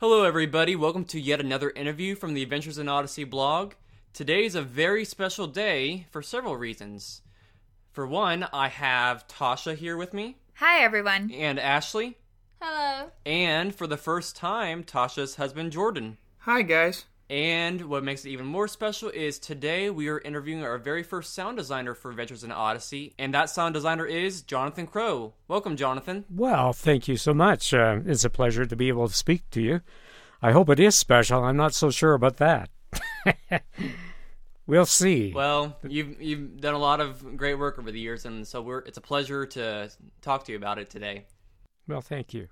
Hello, everybody. Welcome to yet another interview from the Adventures in Odyssey blog. Today is a very special day for several reasons. For one, I have Tasha here with me, Hi, everyone. and Ashley, Hello. and for the first time, Tasha's husband Jordan. Hi, guys. And what makes it even more special is today we are interviewing our very first sound designer for Adventures in Odyssey, and that sound designer is Jonathan Crowe. Welcome, Jonathan. Well, thank you so much. Uh, it's a pleasure to be able to speak to you. I hope it is special. I'm not so sure about that. we'll see. Well, you've you've done a lot of great work over the years, and so we're it's a pleasure to talk to you about it today. Well, thank you.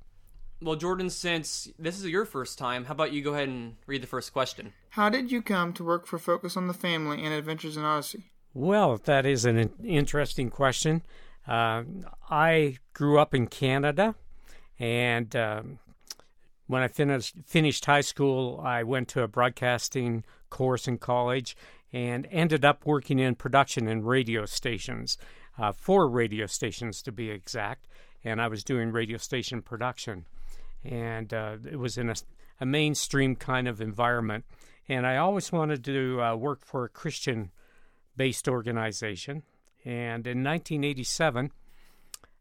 Well, Jordan, since this is your first time, how about you go ahead and read the first question? How did you come to work for Focus on the Family and Adventures in Odyssey? Well, that is an interesting question. Uh, I grew up in Canada, and um, when I finished finished high school, I went to a broadcasting course in college and ended up working in production in radio stations, uh, four radio stations to be exact. And I was doing radio station production, and uh, it was in a, a mainstream kind of environment. And I always wanted to uh, work for a Christian based organization. And in 1987,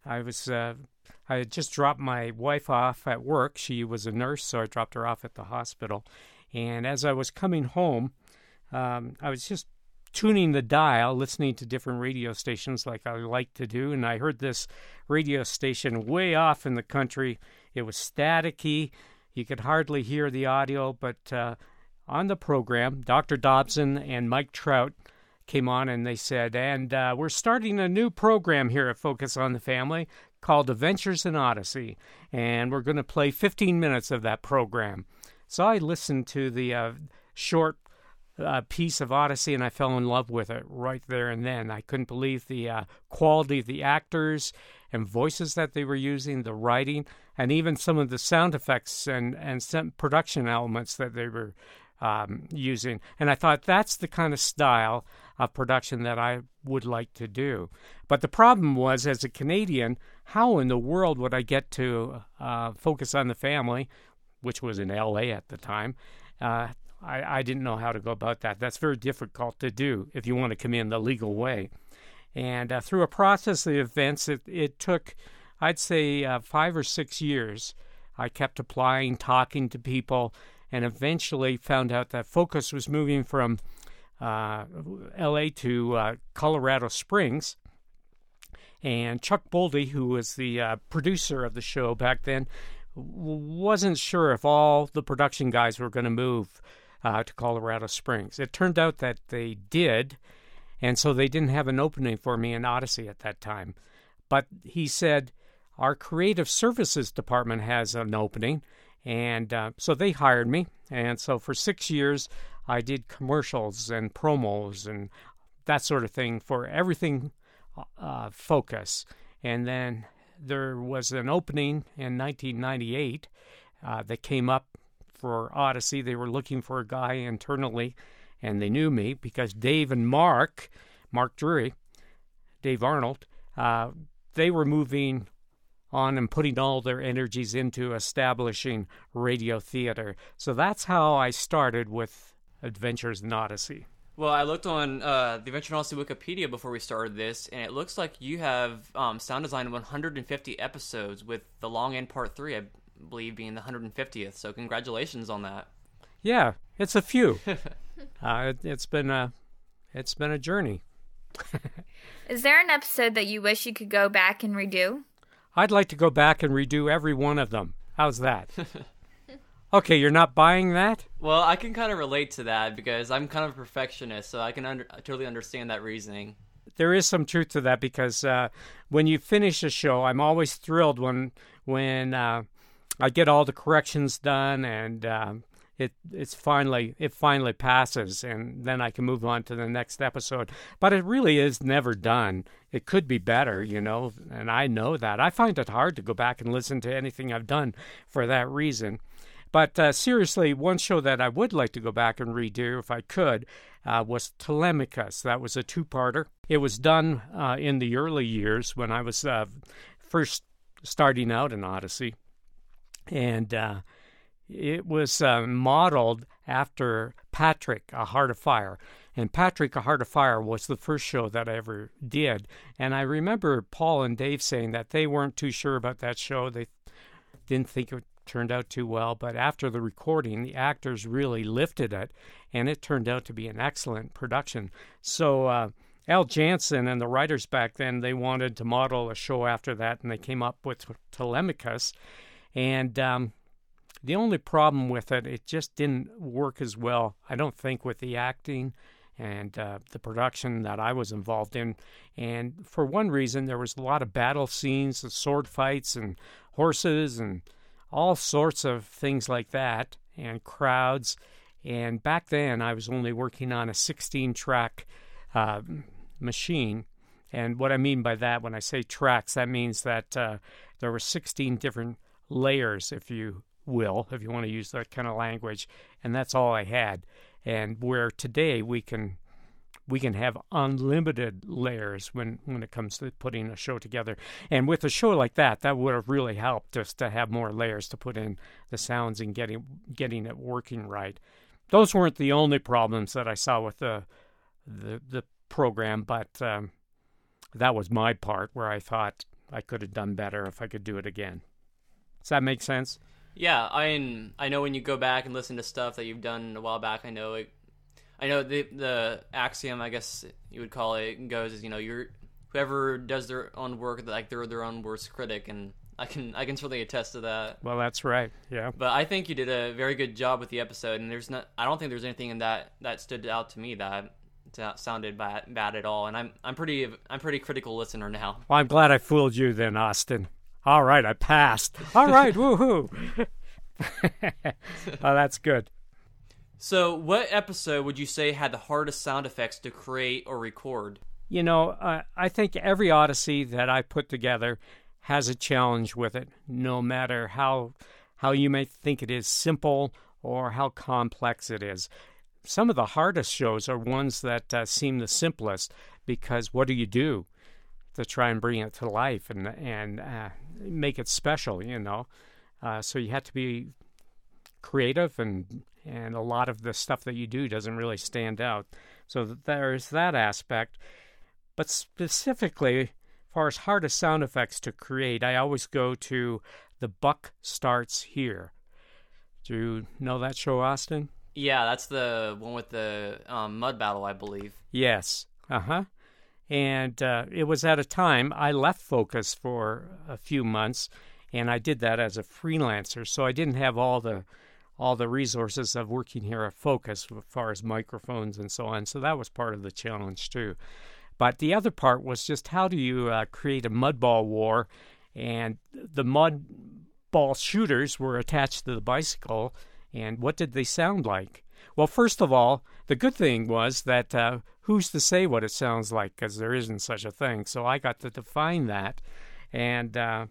I was uh, I had just dropped my wife off at work. She was a nurse, so I dropped her off at the hospital. And as I was coming home, um, I was just tuning the dial, listening to different radio stations like I like to do, and I heard this radio station way off in the country. It was staticky. You could hardly hear the audio, but uh, on the program, Dr. Dobson and Mike Trout came on and they said, and uh, we're starting a new program here at Focus on the Family called Adventures in Odyssey, and we're going to play 15 minutes of that program. So I listened to the uh, short uh, piece of Odyssey and I fell in love with it right there and then. I couldn't believe the uh, quality of the actors and voices that they were using, the writing, and even some of the sound effects and, and production elements that they were um, using. And I thought that's the kind of style of production that I would like to do. But the problem was, as a Canadian, how in the world would I get to uh, focus on the family, which was in LA at the time? Uh, I, I didn't know how to go about that. That's very difficult to do if you want to come in the legal way. And uh, through a process of events, it, it took, I'd say, uh, five or six years. I kept applying, talking to people, and eventually found out that focus was moving from uh, LA to uh, Colorado Springs. And Chuck Bolte, who was the uh, producer of the show back then, wasn't sure if all the production guys were going to move uh, to Colorado Springs. It turned out that they did, and so they didn't have an opening for me in Odyssey at that time. But he said, Our creative services department has an opening. And uh, so they hired me. And so for six years, I did commercials and promos and that sort of thing for everything uh, Focus. And then there was an opening in 1998 uh, that came up for Odyssey. They were looking for a guy internally, and they knew me because Dave and Mark, Mark Drury, Dave Arnold, uh, they were moving on and putting all their energies into establishing radio theater. So that's how I started with Adventures in Odyssey. Well, I looked on uh, the Adventure in Odyssey Wikipedia before we started this, and it looks like you have um, sound designed 150 episodes, with the long end part three, I believe, being the 150th. So congratulations on that. Yeah, it's a few. uh, it, it's been a, it's been a journey. Is there an episode that you wish you could go back and redo? I'd like to go back and redo every one of them. How's that? okay, you're not buying that? Well, I can kind of relate to that because I'm kind of a perfectionist, so I can under- totally understand that reasoning. There is some truth to that because uh, when you finish a show, I'm always thrilled when when uh, I get all the corrections done and uh, it it's finally it finally passes, and then I can move on to the next episode. But it really is never done. It could be better, you know, and I know that. I find it hard to go back and listen to anything I've done for that reason. But uh, seriously, one show that I would like to go back and redo if I could uh, was Telemachus. That was a two parter. It was done uh, in the early years when I was uh, first starting out in Odyssey. And uh, it was uh, modeled after Patrick, A Heart of Fire. And Patrick, A Heart of Fire was the first show that I ever did. And I remember Paul and Dave saying that they weren't too sure about that show. They didn't think it turned out too well. But after the recording, the actors really lifted it, and it turned out to be an excellent production. So, uh, Al Janssen and the writers back then, they wanted to model a show after that, and they came up with Telemachus. And um, the only problem with it, it just didn't work as well, I don't think, with the acting and uh, the production that I was involved in. And for one reason, there was a lot of battle scenes, and sword fights, and horses, and all sorts of things like that, and crowds. And back then, I was only working on a 16 track uh, machine. And what I mean by that, when I say tracks, that means that uh, there were 16 different layers, if you will, if you want to use that kind of language, and that's all I had. And where today we can we can have unlimited layers when when it comes to putting a show together. And with a show like that, that would have really helped us to have more layers to put in the sounds and getting getting it working right. Those weren't the only problems that I saw with the the the program, but um, that was my part where I thought I could have done better if I could do it again. Does that make sense? Yeah, I I know when you go back and listen to stuff that you've done a while back, I know it, I know the the axiom I guess you would call it goes is you know you're whoever does their own work like they're their own worst critic and I can I can certainly attest to that. Well, that's right. Yeah. But I think you did a very good job with the episode, and there's not. I don't think there's anything in that that stood out to me that sounded bad, bad at all. And I'm I'm pretty I'm pretty critical listener now. Well, I'm glad I fooled you then, Austin. All right, I passed. All right, woohoo! oh, that's good. So, what episode would you say had the hardest sound effects to create or record? You know, uh, I think every Odyssey that I put together has a challenge with it, no matter how how you may think it is simple or how complex it is. Some of the hardest shows are ones that uh, seem the simplest because what do you do to try and bring it to life and and uh, make it special? You know, uh, so you have to be creative and and a lot of the stuff that you do doesn't really stand out. So there's that aspect. But specifically, as far as hardest sound effects to create, I always go to the buck starts here. Do you know that show, Austin? Yeah, that's the one with the um, mud battle, I believe. Yes. Uh huh. And uh, it was at a time I left Focus for a few months, and I did that as a freelancer. So I didn't have all the all the resources of working here at Focus as far as microphones and so on. So that was part of the challenge too. But the other part was just how do you uh, create a mud ball war, and the mud ball shooters were attached to the bicycle, and what did they sound like? Well, first of all, the good thing was that uh, who's to say what it sounds like because there isn't such a thing. So I got to define that, and uh,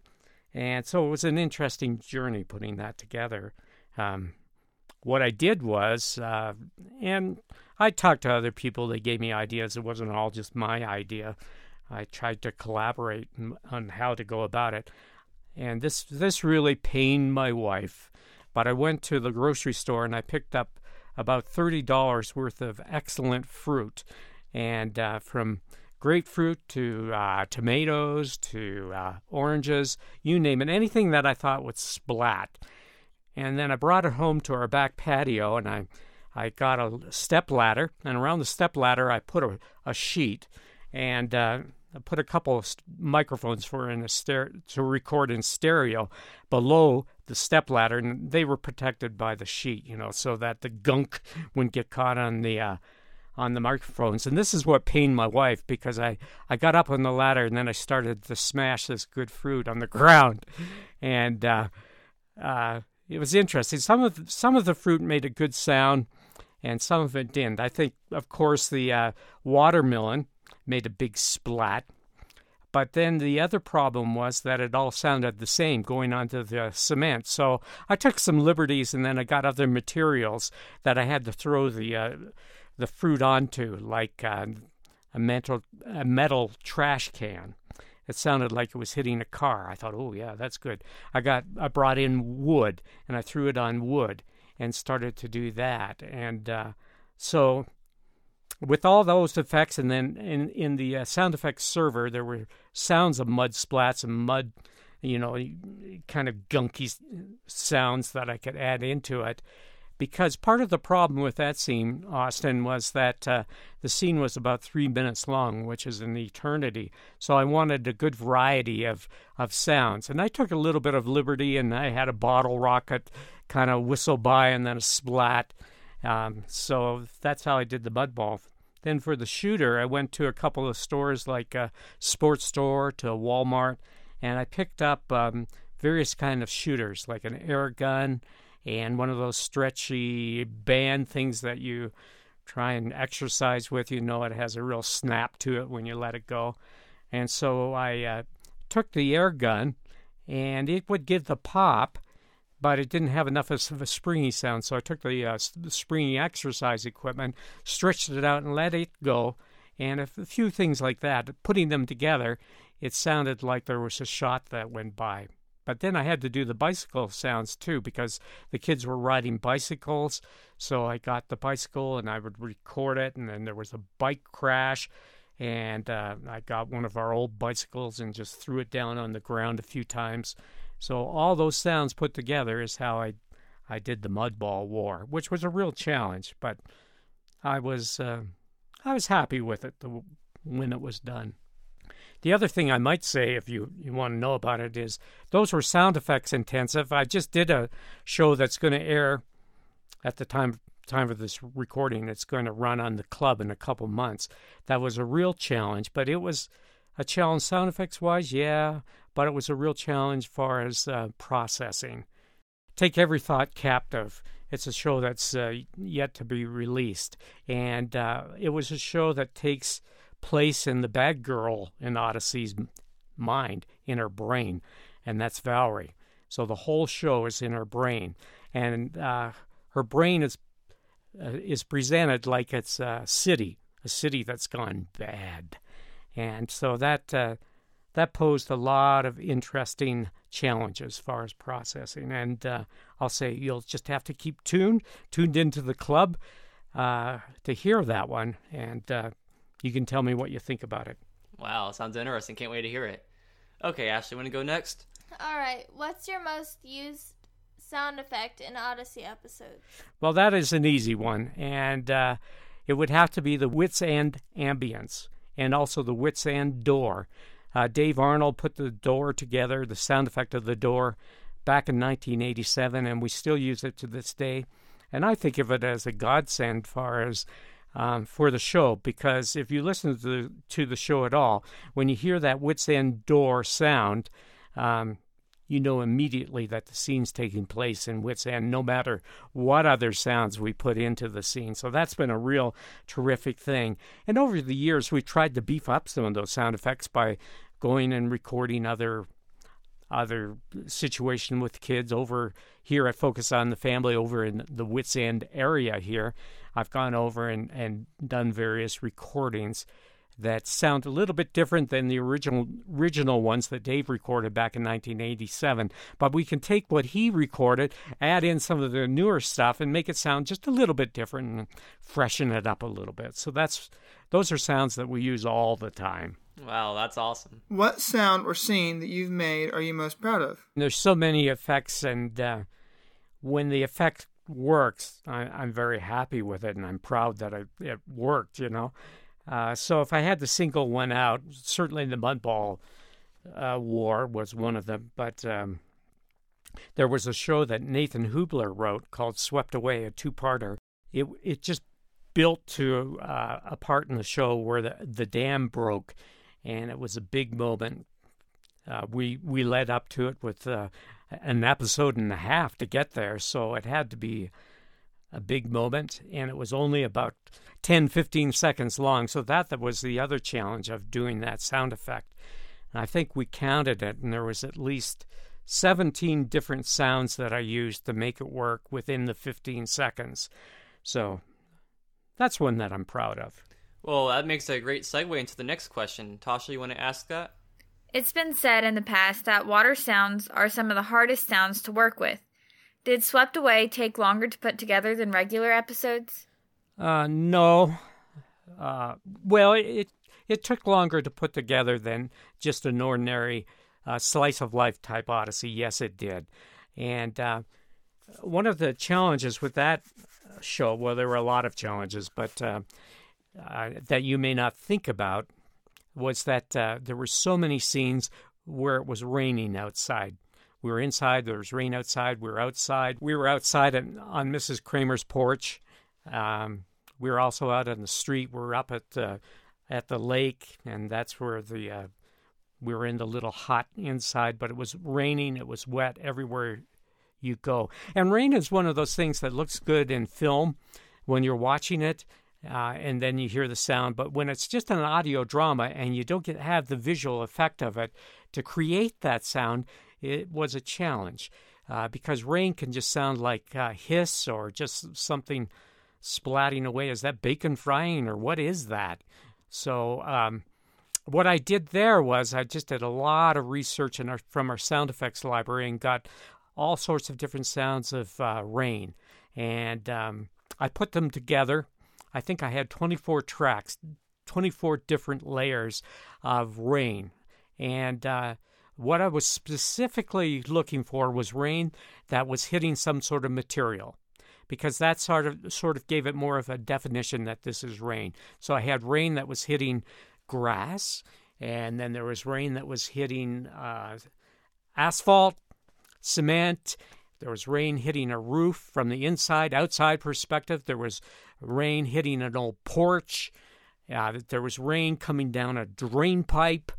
and so it was an interesting journey putting that together. Um, what I did was, uh, and I talked to other people. They gave me ideas. It wasn't all just my idea. I tried to collaborate on how to go about it, and this this really pained my wife. But I went to the grocery store and I picked up about thirty dollars worth of excellent fruit, and uh, from grapefruit to uh, tomatoes to uh, oranges, you name it, anything that I thought would splat. And then I brought it home to our back patio, and I, I got a step ladder, and around the step ladder I put a, a sheet, and uh, I put a couple of microphones for in a to record in stereo below the step ladder, and they were protected by the sheet, you know, so that the gunk wouldn't get caught on the uh, on the microphones. And this is what pained my wife because I, I got up on the ladder and then I started to smash this good fruit on the ground, and uh, uh, it was interesting. Some of the, some of the fruit made a good sound, and some of it didn't. I think, of course, the uh, watermelon made a big splat. But then the other problem was that it all sounded the same going onto the cement. So I took some liberties, and then I got other materials that I had to throw the uh, the fruit onto, like uh, a metal a metal trash can it sounded like it was hitting a car. I thought, oh yeah, that's good. I got I brought in wood and I threw it on wood and started to do that. And uh, so with all those effects, and then in in the uh, sound effects server, there were sounds of mud splats and mud, you know, kind of gunky sounds that I could add into it because part of the problem with that scene, Austin, was that uh, the scene was about three minutes long, which is an eternity. So I wanted a good variety of, of sounds. And I took a little bit of liberty and I had a bottle rocket kind of whistle by and then a splat. Um, so that's how I did the mud ball. Then for the shooter, I went to a couple of stores like a sports store to Walmart, and I picked up um, various kind of shooters like an air gun and one of those stretchy band things that you try and exercise with. You know, it has a real snap to it when you let it go. And so I uh, took the air gun, and it would give the pop, but it didn't have enough of a springy sound. So I took the, uh, the springy exercise equipment, stretched it out, and let it go. And a few things like that. Putting them together, it sounded like there was a shot that went by. But then I had to do the bicycle sounds too because the kids were riding bicycles. So I got the bicycle and I would record it, and then there was a bike crash. And uh, I got one of our old bicycles and just threw it down on the ground a few times. So all those sounds put together is how I, I did the Mudball War, which was a real challenge. But I was, uh, I was happy with it the, when it was done. The other thing I might say, if you, you want to know about it, is those were sound effects intensive. I just did a show that's going to air at the time time of this recording. It's going to run on the club in a couple months. That was a real challenge, but it was a challenge sound effects wise, yeah, but it was a real challenge far as uh, processing. Take every thought captive. It's a show that's uh, yet to be released, and uh, it was a show that takes place in the bad girl in Odyssey's mind, in her brain, and that's Valerie. So the whole show is in her brain, and uh, her brain is uh, is presented like it's a city, a city that's gone bad, and so that uh, that posed a lot of interesting challenges as far as processing. And uh, I'll say you'll just have to keep tuned, tuned into the club uh, to hear that one, and uh, you can tell me what you think about it. Wow, sounds interesting. Can't wait to hear it. Okay, Ashley, want to go next? All right. What's your most used sound effect in Odyssey episodes? Well, that is an easy one, and uh, it would have to be the Whit's End ambience and also the Whit's End door. Uh, Dave Arnold put the door together, the sound effect of the door, back in 1987, and we still use it to this day. And I think of it as a godsend far as um, for the show because if you listen to the, to the show at all, when you hear that Whit's End door sound, um, you know immediately that the scene's taking place in Whit's End, no matter what other sounds we put into the scene. So that's been a real terrific thing. And over the years, we've tried to beef up some of those sound effects by going and recording other other situation with kids over here I Focus on the Family over in the Whit's End area here. I've gone over and, and done various recordings that sound a little bit different than the original original ones that Dave recorded back in 1987. But we can take what he recorded, add in some of the newer stuff, and make it sound just a little bit different and freshen it up a little bit. So that's those are sounds that we use all the time. Wow, that's awesome. What sound or scene that you've made are you most proud of? There's so many effects, and uh, when the effect works, I, am very happy with it, and I'm proud that it, it worked. You know, uh, so if I had to single one out, certainly the Mudball uh, War was one of them. But um, there was a show that Nathan Hoobler wrote called "Swept Away," a two-parter. It it just built to uh, a part in the show where the the dam broke and it was a big moment. Uh, we we led up to it with uh, an episode and a half to get there, so it had to be a big moment, and it was only about 10, 15 seconds long. So that, that was the other challenge of doing that sound effect. And I think we counted it, and there was at least 17 different sounds that I used to make it work within the 15 seconds. So that's one that I'm proud of. Well, that makes a great segue into the next question. Tasha, you want to ask that? It's been said in the past that water sounds are some of the hardest sounds to work with. Did Swept Away take longer to put together than regular episodes? Uh, no. Uh, well, it it took longer to put together than just an ordinary uh, slice of life type Odyssey. Yes, it did. And uh, one of the challenges with that show, well, there were a lot of challenges, but uh, uh, that you may not think about was that uh, there were so many scenes where it was raining outside. We were inside, there was rain outside, we were outside. We were outside on Mrs. Kramer's porch. Um, we were also out on the street. We were up at uh, at the lake, and that's where the uh, we were in the little hut inside. But it was raining. It was wet everywhere you go. And rain is one of those things that looks good in film when you're watching it, uh, and then you hear the sound. But when it's just an audio drama and you don't get have the visual effect of it to create that sound, it was a challenge uh, because rain can just sound like uh, hiss or just something splatting away. Is that bacon frying or what is that? So. Um, what I did there was I just did a lot of research our, from our sound effects library and got all sorts of different sounds of uh, rain. And um, I put them together. I think I had 24 tracks, 24 different layers of rain. And uh, what I was specifically looking for was rain that was hitting some sort of material because that sort of sort of gave it more of a definition that this is rain. So I had rain that was hitting grass, and then there was rain that was hitting uh, asphalt, cement. There was rain hitting a roof from the inside, outside perspective. There was rain hitting an old porch. Uh, there was rain coming down a drain pipe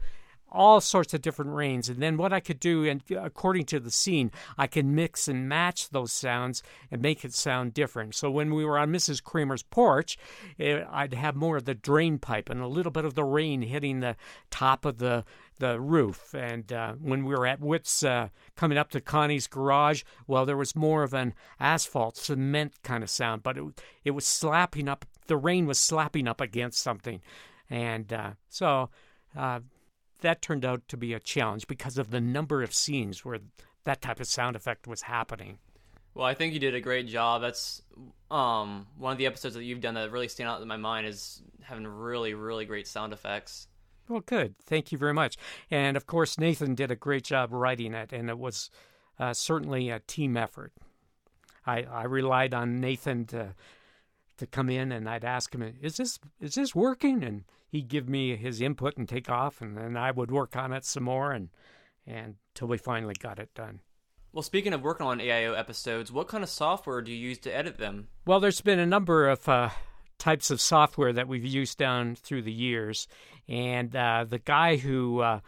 all sorts of different rains. And then what I could do, and according to the scene, I can mix and match those sounds and make it sound different. So when we were on Mrs. Kramer's porch, it, eh, I'd have more of the drain pipe and a little bit of the rain hitting the top of the the roof. And uh, when we were at Whit's, uh, coming up to Connie's garage, well, there was more of an asphalt cement kind of sound, but it it was slapping up. The rain was slapping up against something, and uh, so uh, that turned out to be a challenge because of the number of scenes where that type of sound effect was happening. Well, I think you did a great job. That's um, one of the episodes that you've done that really stand out in my mind is having really, really great sound effects. Well, good. Thank you very much. And of course, Nathan did a great job writing it, and it was uh, certainly a team effort. I, I relied on Nathan to to come in, and I'd ask him, "Is this is this working?" And he'd give me his input and take off, and then I would work on it some more, and and till we finally got it done. Well, speaking of working on AIO episodes, what kind of software do you use to edit them? Well, there's been a number of uh, types of software that we've used down through the years. And uh, the guy who uh,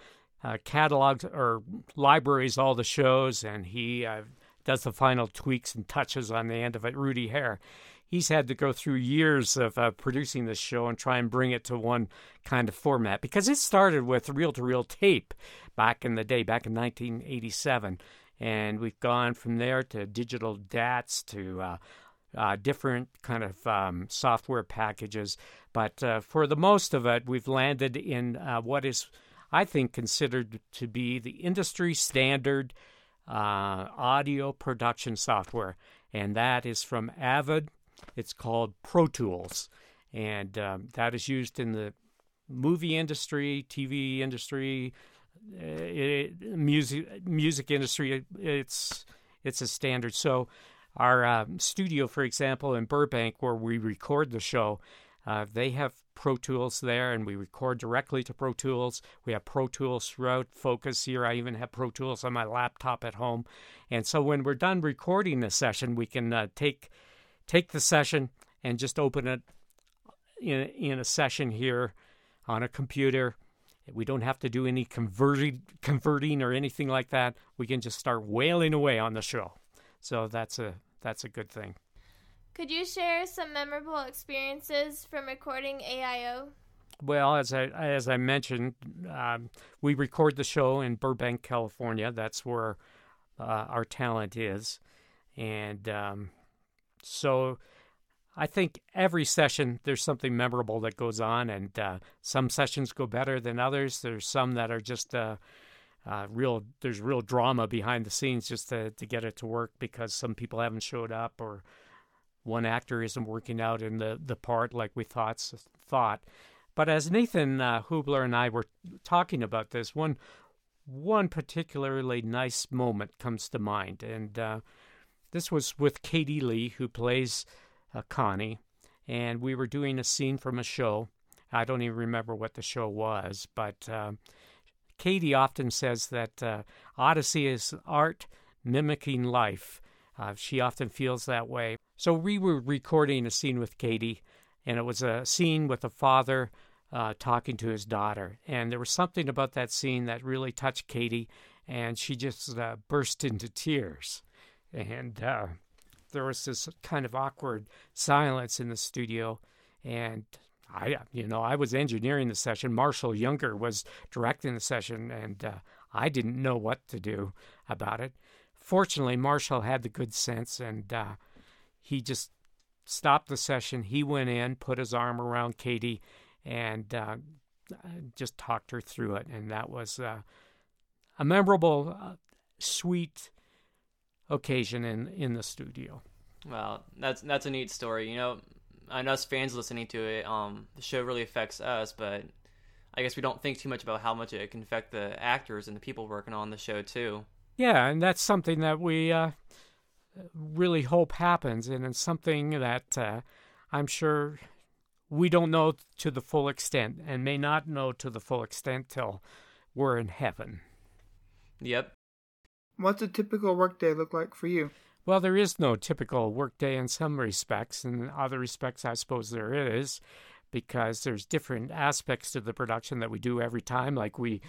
uh, catalogs or libraries all the shows and he uh, does the final tweaks and touches on the end of it, Rudy Hare, he's had to go through years of uh, producing this show and try and bring it to one kind of format because it started with reel to reel tape back in the day, back in 1987. And we've gone from there to digital DATs to uh, uh, different kind of um, software packages. But uh, for the most of it, we've landed in uh, what is, I think, considered to be the industry standard uh, audio production software, and that is from Avid. It's called Pro Tools, and um, that is used in the movie industry, TV industry, it, uh, music music industry. It's it's a standard. So our uh, studio, for example, in Burbank, where we record the show, uh, they have Pro Tools there, and we record directly to Pro Tools. We have Pro Tools throughout Focus here. I even have Pro Tools on my laptop at home, and so when we're done recording the session, we can uh, take take the session and just open it in in a session here on a computer. We don't have to do any converting converting or anything like that. We can just start wailing away on the show. So that's a that's a good thing. Could you share some memorable experiences from recording AIO? Well, as I as I mentioned, um, we record the show in Burbank, California. That's where uh, our talent is, and um, so I think every session there's something memorable that goes on, and uh, some sessions go better than others. There's some that are just uh, uh, real. There's real drama behind the scenes just to to get it to work because some people haven't showed up or one actor isn't working out in the the part like we thought thought. But as Nathan uh, Hoobler and I were talking about this, one one particularly nice moment comes to mind, and uh, this was with Katie Leigh, who plays uh, Connie, and we were doing a scene from a show. I don't even remember what the show was, but uh, Katie often says that uh, Odyssey is art mimicking life. Uh, she often feels that way. So we were recording a scene with Katie, and it was a scene with a father uh, talking to his daughter. And there was something about that scene that really touched Katie, and she just uh, burst into tears. And uh, there was this kind of awkward silence in the studio, and I, you know, I was engineering the session. Marshall Younger was directing the session, and uh, I didn't know what to do about it. Fortunately, Marshall had the good sense, and uh, he just stopped the session. He went in, put his arm around Katie, and uh, just talked her through it. And that was uh, a memorable, uh, sweet occasion in in the studio. Well, that's that's a neat story. You know, and us fans listening to it, um, the show really affects us, but I guess we don't think too much about how much it can affect the actors and the people working on the show too. Yeah, and that's something that we uh, really hope happens, and it's something that uh, I'm sure we don't know to the full extent and may not know to the full extent till we're in heaven. Yep. What's a typical workday look like for you? Well, there is no typical workday in some respects. In other respects, I suppose there is, because there's different aspects to the production that we do every time. Like we,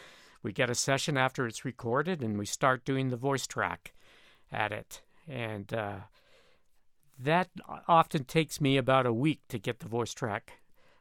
we get a session after it's recorded, and we start doing the voice track at it, and uh, that often takes me about a week to get the voice track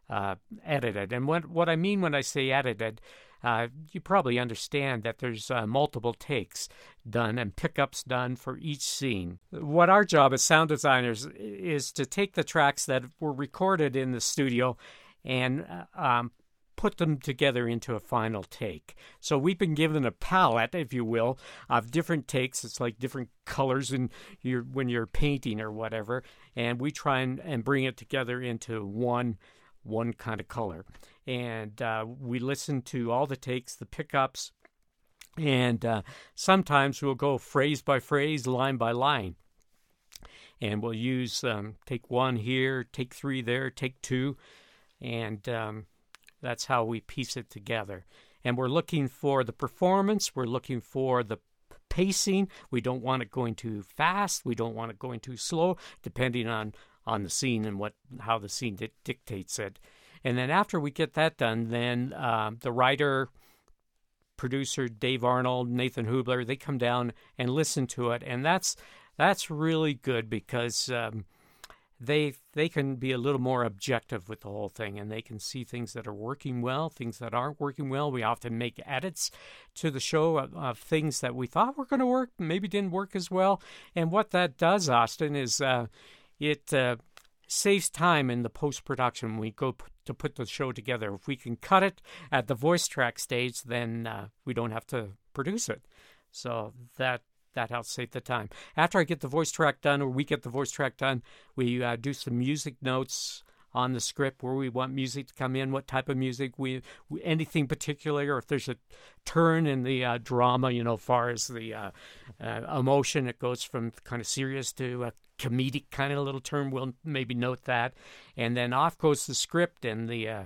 uh, edited. And what what I mean when I say edited, uh, you probably understand that there's uh, multiple takes done and pickups done for each scene. What our job as sound designers is to take the tracks that were recorded in the studio and uh, um, put them together into a final take. So we've been given a palette, if you will, of different takes. It's like different colors in your when you're painting or whatever, and we try and, and bring it together into one one kind of color. And uh, we listen to all the takes, the pickups, and uh, sometimes we'll go phrase by phrase, line by line. And we'll use um, take one here, take three there, take two, and um, that's how we piece it together. And we're looking for the performance, we're looking for the pacing. We don't want it going too fast, we don't want it going too slow, depending on on the scene and what how the scene di- dictates it. And then after we get that done, then um, the writer, producer Dave Arnold, Nathan Hoobler, they come down and listen to it, and that's that's really good because um, they they can be a little more objective with the whole thing and they can see things that are working well things that aren't working well. We often make edits to the show of, of things that we thought were going to work maybe didn't work as well. And what that does austin is uh, it uh, saves time in the post production when we go p- to put the show together. If we can cut it at the voice track stage then uh, we don't have to produce it. So that that helps save the time. After I get the voice track done, or we get the voice track done, we uh, do some music notes on the script where we want music to come in, what type of music we, anything particular, or if there's a turn in the uh, drama, you know, far as the uh, uh, emotion, it goes from kind of serious to a comedic kind of little turn. We'll maybe note that, and then off goes the script and the uh,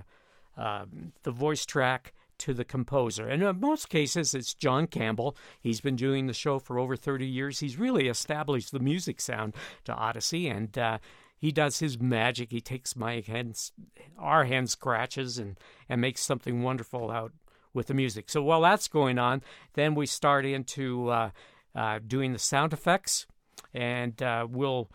um, the voice track to the composer. And in most cases, it's John Campbell. He's been doing the show for over 30 years. He's really established the music sound to Odyssey, and uh, he does his magic. He takes my hands, our hand scratches, and, and makes something wonderful out with the music. So while that's going on, then we start into uh, uh, doing the sound effects, and uh, we'll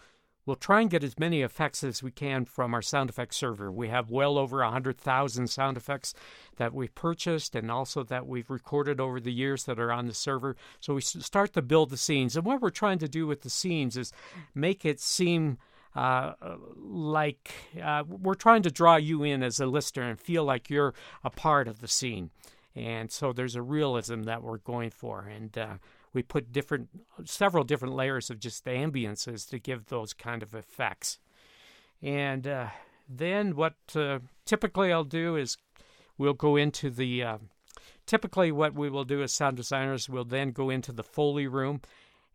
We'll try and get as many effects as we can from our sound effects server. We have well over 100,000 sound effects that we've purchased and also that we've recorded over the years that are on the server. So we start to build the scenes. And what we're trying to do with the scenes is make it seem uh, like uh, we're trying to draw you in as a listener and feel like you're a part of the scene. And so there's a realism that we're going for, and uh, we put different, several different layers of just ambiances to give those kind of effects. And uh, then what uh, typically I'll do is we'll go into the. Typically, what we will do as sound designers, we'll then go into the Foley room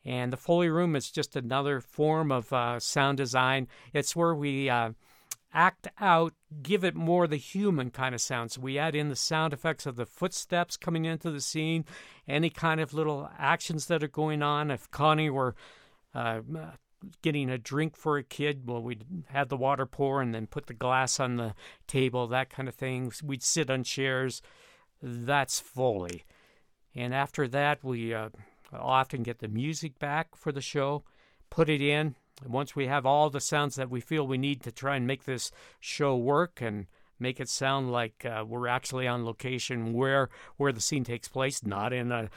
and the Foley Room is just another form of uh, sound design. It's where we uh, act out, give it more the human kind of sound. So we add in the sound effects of the footsteps coming into the scene, any kind of little actions that are going on. If Connie were uh, getting a drink for a kid, well, we'd have the water pour and then put the glass on the table, that kind of thing. We'd sit on chairs. That's Foley. And after that, we uh, I'll often get the music back for the show, put it in. And once we have all the sounds that we feel we need to try and make this show work and make it sound like uh, we're actually on location where where the scene takes place, not in a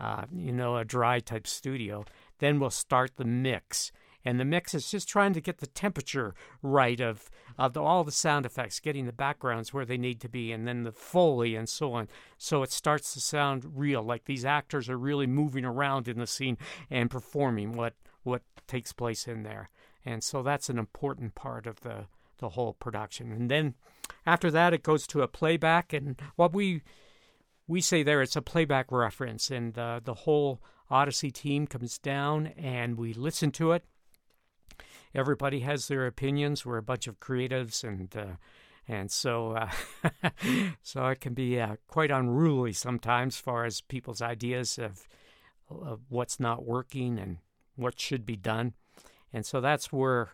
uh, you know a dry type studio, then we'll start the mix and the mix is just trying to get the temperature right of of the, all the sound effects, getting the backgrounds where they need to be, and then the foley and so on. So it starts to sound real, like these actors are really moving around in the scene and performing what what takes place in there. And so that's an important part of the the whole production. And then after that, it goes to a playback, and what we we say there it's a playback reference, and uh, the whole Odyssey team comes down and we listen to it everybody has their opinions. We're a bunch of creatives, and uh, and so uh, so it can be uh, quite unruly sometimes, as far as people's ideas of, of what's not working and what should be done. And so that's where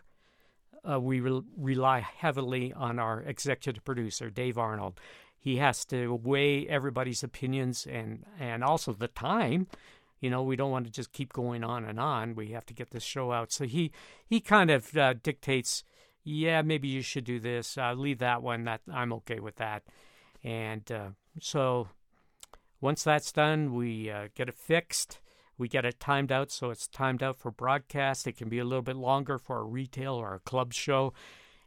uh, we re- rely heavily on our executive producer, Dave Arnold. He has to weigh everybody's opinions and, and also the time you know we don't want to just keep going on and on. We have to get this show out. So he he kind of uh, dictates yeah maybe you should do this. Uh, leave that one. That i'm okay with that. And uh, so once that's done we uh, get it fixed. We get it timed out so it's timed out for broadcast. It can be a little bit longer for a retail or a club show.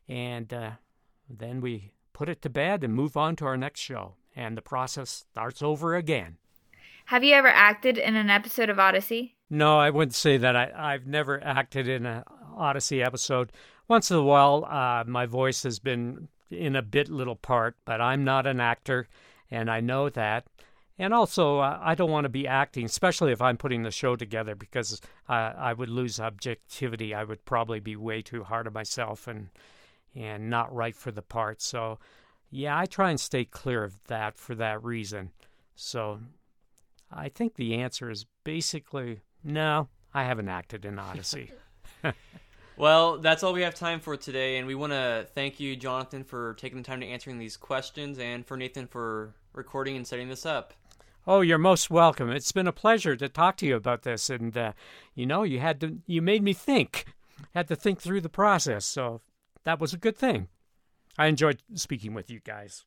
And uh, then we put it to bed and move on to our next show. And the process starts over again have you ever acted in an episode of Odyssey? No, I wouldn't say that. I, I've never acted in an Odyssey episode. Once in a while, uh, my voice has been in a bit little part, but I'm not an actor, and I know that. And also, uh, I don't want to be acting, especially if I'm putting the show together, because uh, I would lose objectivity. I would probably be way too hard on myself and and not right for the part. So, yeah, I try and stay clear of that for that reason. So, I think the answer is basically no, I haven't acted in Odyssey. well, that's all we have time for today, and we want to thank you, Jonathan, for taking the time to answering these questions, and for Nathan for recording and setting this up. Oh, you're most welcome. It's been a pleasure to talk to you about this, and uh, you know, you had to, you made me think, had to think through the process, so that was a good thing. I enjoyed speaking with you guys.